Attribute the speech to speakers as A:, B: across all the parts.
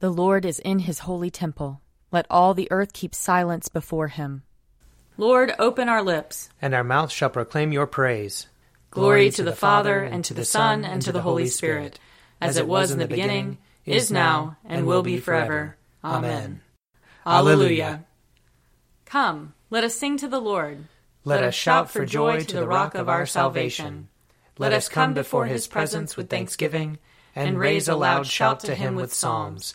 A: The Lord is in his holy temple. Let all the earth keep silence before him.
B: Lord, open our lips,
C: and our mouth shall proclaim your praise.
B: Glory to the Father, and to the Son, and to the Holy Spirit, as it was in the beginning, is now, and will be forever. Amen. Alleluia. Come, let us sing to the Lord.
C: Let us shout for joy to the rock of our salvation. Let us come before his presence with thanksgiving, and raise a loud shout to him with psalms.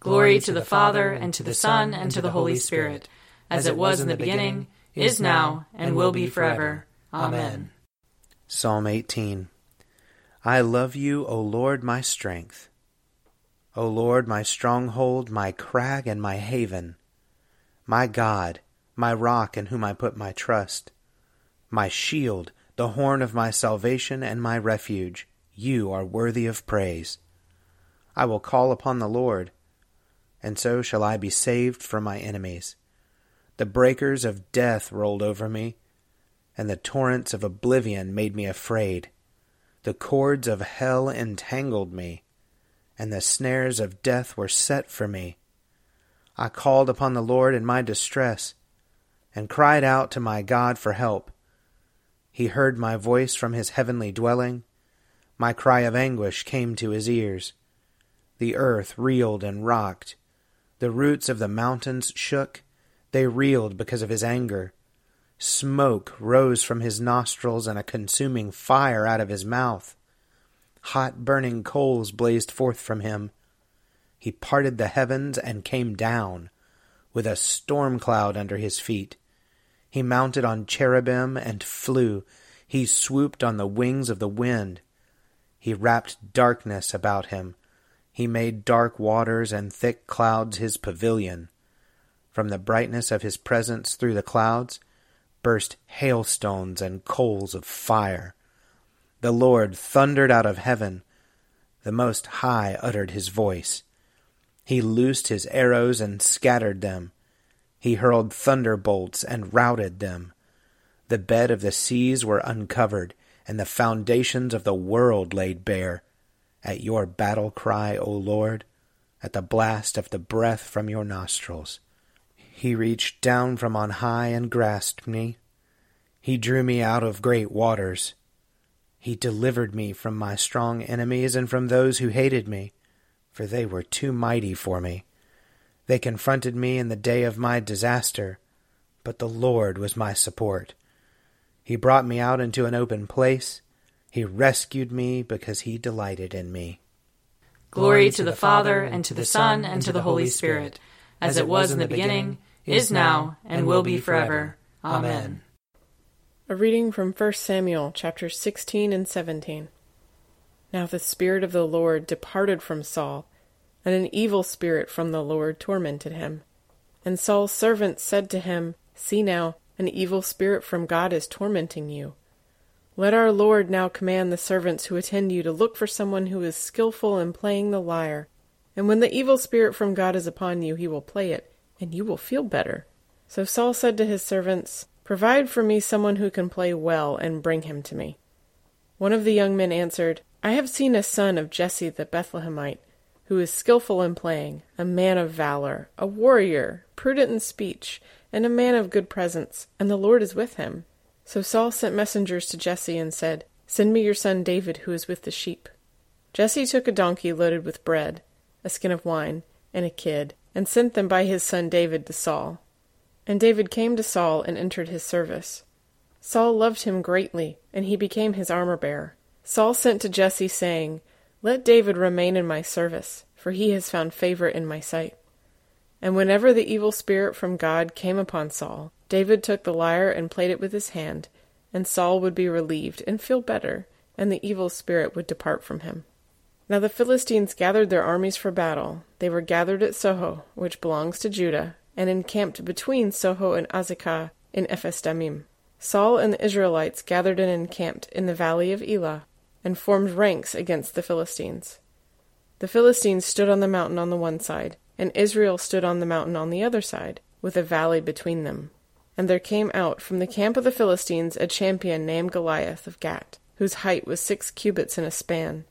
B: Glory to the Father, and to the Son, and to the Holy Spirit, as it was in the beginning, is now, and will be forever. Amen.
D: Psalm 18 I love you, O Lord, my strength. O Lord, my stronghold, my crag, and my haven, my God, my rock in whom I put my trust, my shield, the horn of my salvation, and my refuge, you are worthy of praise. I will call upon the Lord and so shall I be saved from my enemies. The breakers of death rolled over me, and the torrents of oblivion made me afraid. The cords of hell entangled me, and the snares of death were set for me. I called upon the Lord in my distress, and cried out to my God for help. He heard my voice from his heavenly dwelling. My cry of anguish came to his ears. The earth reeled and rocked the roots of the mountains shook. They reeled because of his anger. Smoke rose from his nostrils and a consuming fire out of his mouth. Hot burning coals blazed forth from him. He parted the heavens and came down, with a storm cloud under his feet. He mounted on cherubim and flew. He swooped on the wings of the wind. He wrapped darkness about him. He made dark waters and thick clouds his pavilion. From the brightness of his presence through the clouds burst hailstones and coals of fire. The Lord thundered out of heaven. The Most High uttered his voice. He loosed his arrows and scattered them. He hurled thunderbolts and routed them. The bed of the seas were uncovered, and the foundations of the world laid bare at your battle cry, O Lord, at the blast of the breath from your nostrils. He reached down from on high and grasped me. He drew me out of great waters. He delivered me from my strong enemies and from those who hated me, for they were too mighty for me. They confronted me in the day of my disaster, but the Lord was my support. He brought me out into an open place he rescued me because he delighted in me.
B: Glory to the Father, and to the Son, and to the Holy Spirit, as it was in the beginning, is now, and will be forever. Amen.
E: A reading from 1 Samuel chapters 16 and 17. Now the Spirit of the Lord departed from Saul, and an evil spirit from the Lord tormented him. And Saul's servants said to him, See now, an evil spirit from God is tormenting you. Let our Lord now command the servants who attend you to look for someone who is skilful in playing the lyre. And when the evil spirit from God is upon you, he will play it, and you will feel better. So Saul said to his servants, Provide for me someone who can play well, and bring him to me. One of the young men answered, I have seen a son of Jesse the Bethlehemite, who is skilful in playing, a man of valor, a warrior, prudent in speech, and a man of good presence, and the Lord is with him. So Saul sent messengers to Jesse and said, Send me your son David, who is with the sheep. Jesse took a donkey loaded with bread, a skin of wine, and a kid, and sent them by his son David to Saul. And David came to Saul and entered his service. Saul loved him greatly, and he became his armor bearer. Saul sent to Jesse, saying, Let David remain in my service, for he has found favor in my sight. And whenever the evil spirit from God came upon Saul, David took the lyre and played it with his hand, and Saul would be relieved and feel better, and the evil spirit would depart from him. Now the Philistines gathered their armies for battle. They were gathered at Socoh, which belongs to Judah, and encamped between Socoh and Azekah in Ephesdammim. Saul and the Israelites gathered and encamped in the valley of Elah, and formed ranks against the Philistines. The Philistines stood on the mountain on the one side, and Israel stood on the mountain on the other side, with a valley between them. And there came out from the camp of the Philistines a champion named Goliath of Gath, whose height was six cubits and a span.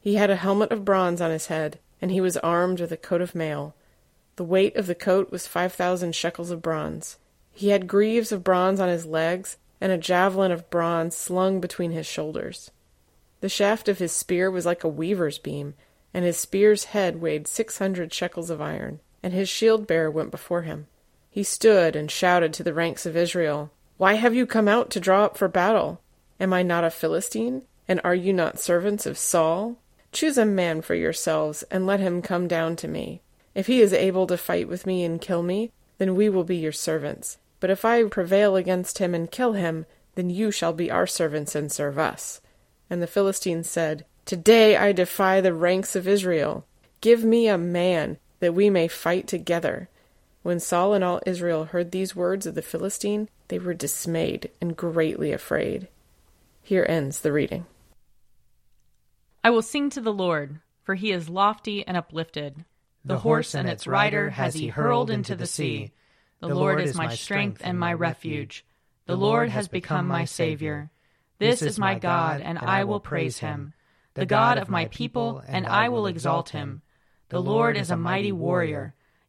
E: He had a helmet of bronze on his head, and he was armed with a coat of mail. The weight of the coat was five thousand shekels of bronze. He had greaves of bronze on his legs, and a javelin of bronze slung between his shoulders. The shaft of his spear was like a weaver's beam, and his spear's head weighed six hundred shekels of iron, and his shield bearer went before him. He stood and shouted to the ranks of Israel, Why have you come out to draw up for battle? Am I not a Philistine? And are you not servants of Saul? Choose a man for yourselves, and let him come down to me. If he is able to fight with me and kill me, then we will be your servants. But if I prevail against him and kill him, then you shall be our servants and serve us. And the Philistines said, Today I defy the ranks of Israel. Give me a man, that we may fight together. When Saul and all Israel heard these words of the Philistine, they were dismayed and greatly afraid. Here ends the reading.
B: I will sing to the Lord, for he is lofty and uplifted. The, horse and its rider has he hurled into the sea. The Lord is my strength and my refuge. The Lord has become my Savior. This is my God, and I will praise him. The God of my people, and I will exalt him. The Lord is a mighty warrior.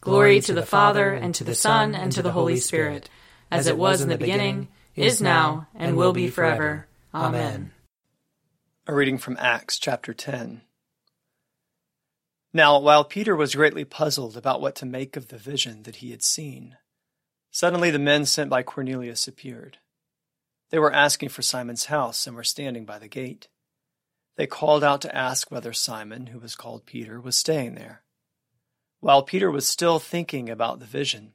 B: Glory to the Father, and to the Son, and to the Holy Spirit, as it was in the beginning, is now, and will be forever. Amen.
F: A reading from Acts chapter 10. Now, while Peter was greatly puzzled about what to make of the vision that he had seen, suddenly the men sent by Cornelius appeared. They were asking for Simon's house and were standing by the gate. They called out to ask whether Simon, who was called Peter, was staying there. While Peter was still thinking about the vision,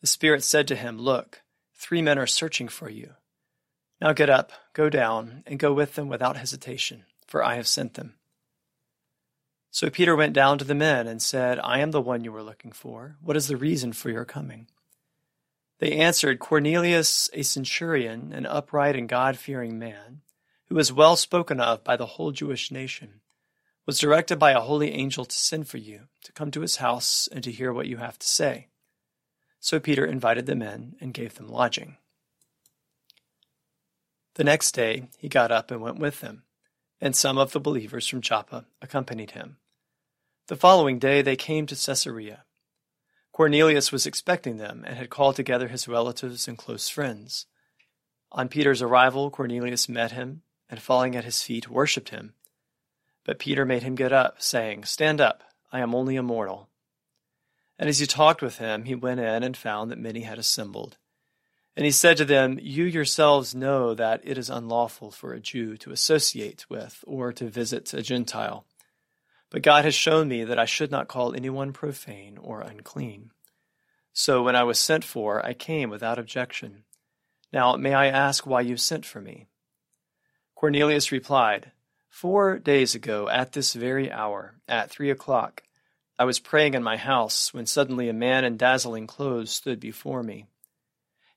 F: the Spirit said to him, Look, three men are searching for you. Now get up, go down, and go with them without hesitation, for I have sent them. So Peter went down to the men and said, I am the one you were looking for. What is the reason for your coming? They answered, Cornelius, a centurion, an upright and God fearing man, who was well spoken of by the whole Jewish nation, was directed by a holy angel to send for you, to come to his house and to hear what you have to say. So Peter invited them in and gave them lodging. The next day he got up and went with them, and some of the believers from Joppa accompanied him. The following day they came to Caesarea. Cornelius was expecting them and had called together his relatives and close friends. On Peter's arrival, Cornelius met him and, falling at his feet, worshipped him. But Peter made him get up, saying, Stand up, I am only a mortal. And as he talked with him, he went in and found that many had assembled. And he said to them, You yourselves know that it is unlawful for a Jew to associate with or to visit a Gentile. But God has shown me that I should not call anyone profane or unclean. So when I was sent for, I came without objection. Now may I ask why you sent for me? Cornelius replied, Four days ago, at this very hour, at three o'clock, I was praying in my house when suddenly a man in dazzling clothes stood before me.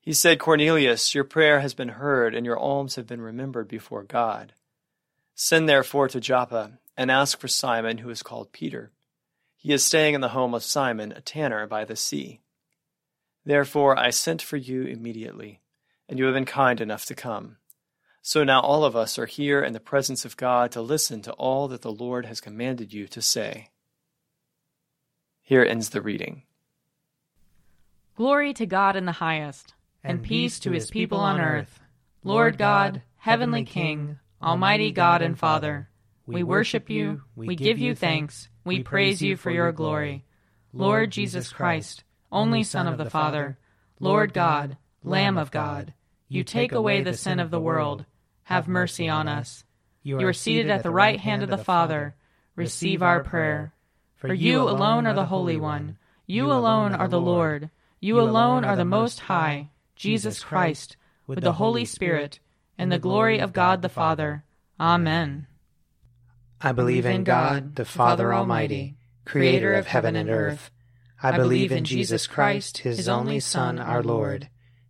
F: He said, Cornelius, your prayer has been heard, and your alms have been remembered before God. Send therefore to Joppa, and ask for Simon, who is called Peter. He is staying in the home of Simon, a tanner by the sea. Therefore I sent for you immediately, and you have been kind enough to come. So now all of us are here in the presence of God to listen to all that the Lord has commanded you to say. Here ends the reading.
B: Glory to God in the highest, and, and peace to his people on earth. Lord God, heavenly King, Almighty God and Father, we worship you, we give you thanks, we praise you for your glory. Lord Jesus Christ, only Son of the Father, Lord God, Lamb of God, you take away the sin of the world. Have mercy on us. You are seated at the right hand of the Father. Receive our prayer. For you alone are the Holy One. You alone are the Lord. You alone are the Most High, Jesus Christ, with the Holy Spirit, in the glory of God the Father. Amen.
D: I believe in God, the Father Almighty, creator of heaven and earth. I believe in Jesus Christ, his only Son, our Lord.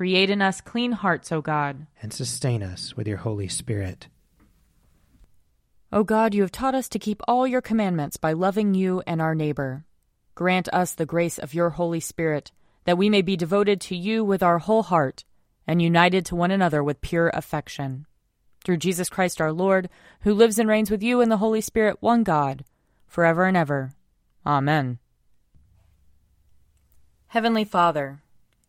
B: Create in us clean hearts, O God.
C: And sustain us with your Holy Spirit.
A: O God, you have taught us to keep all your commandments by loving you and our neighbor. Grant us the grace of your Holy Spirit, that we may be devoted to you with our whole heart and united to one another with pure affection. Through Jesus Christ our Lord, who lives and reigns with you in the Holy Spirit, one God, forever and ever. Amen. Heavenly Father,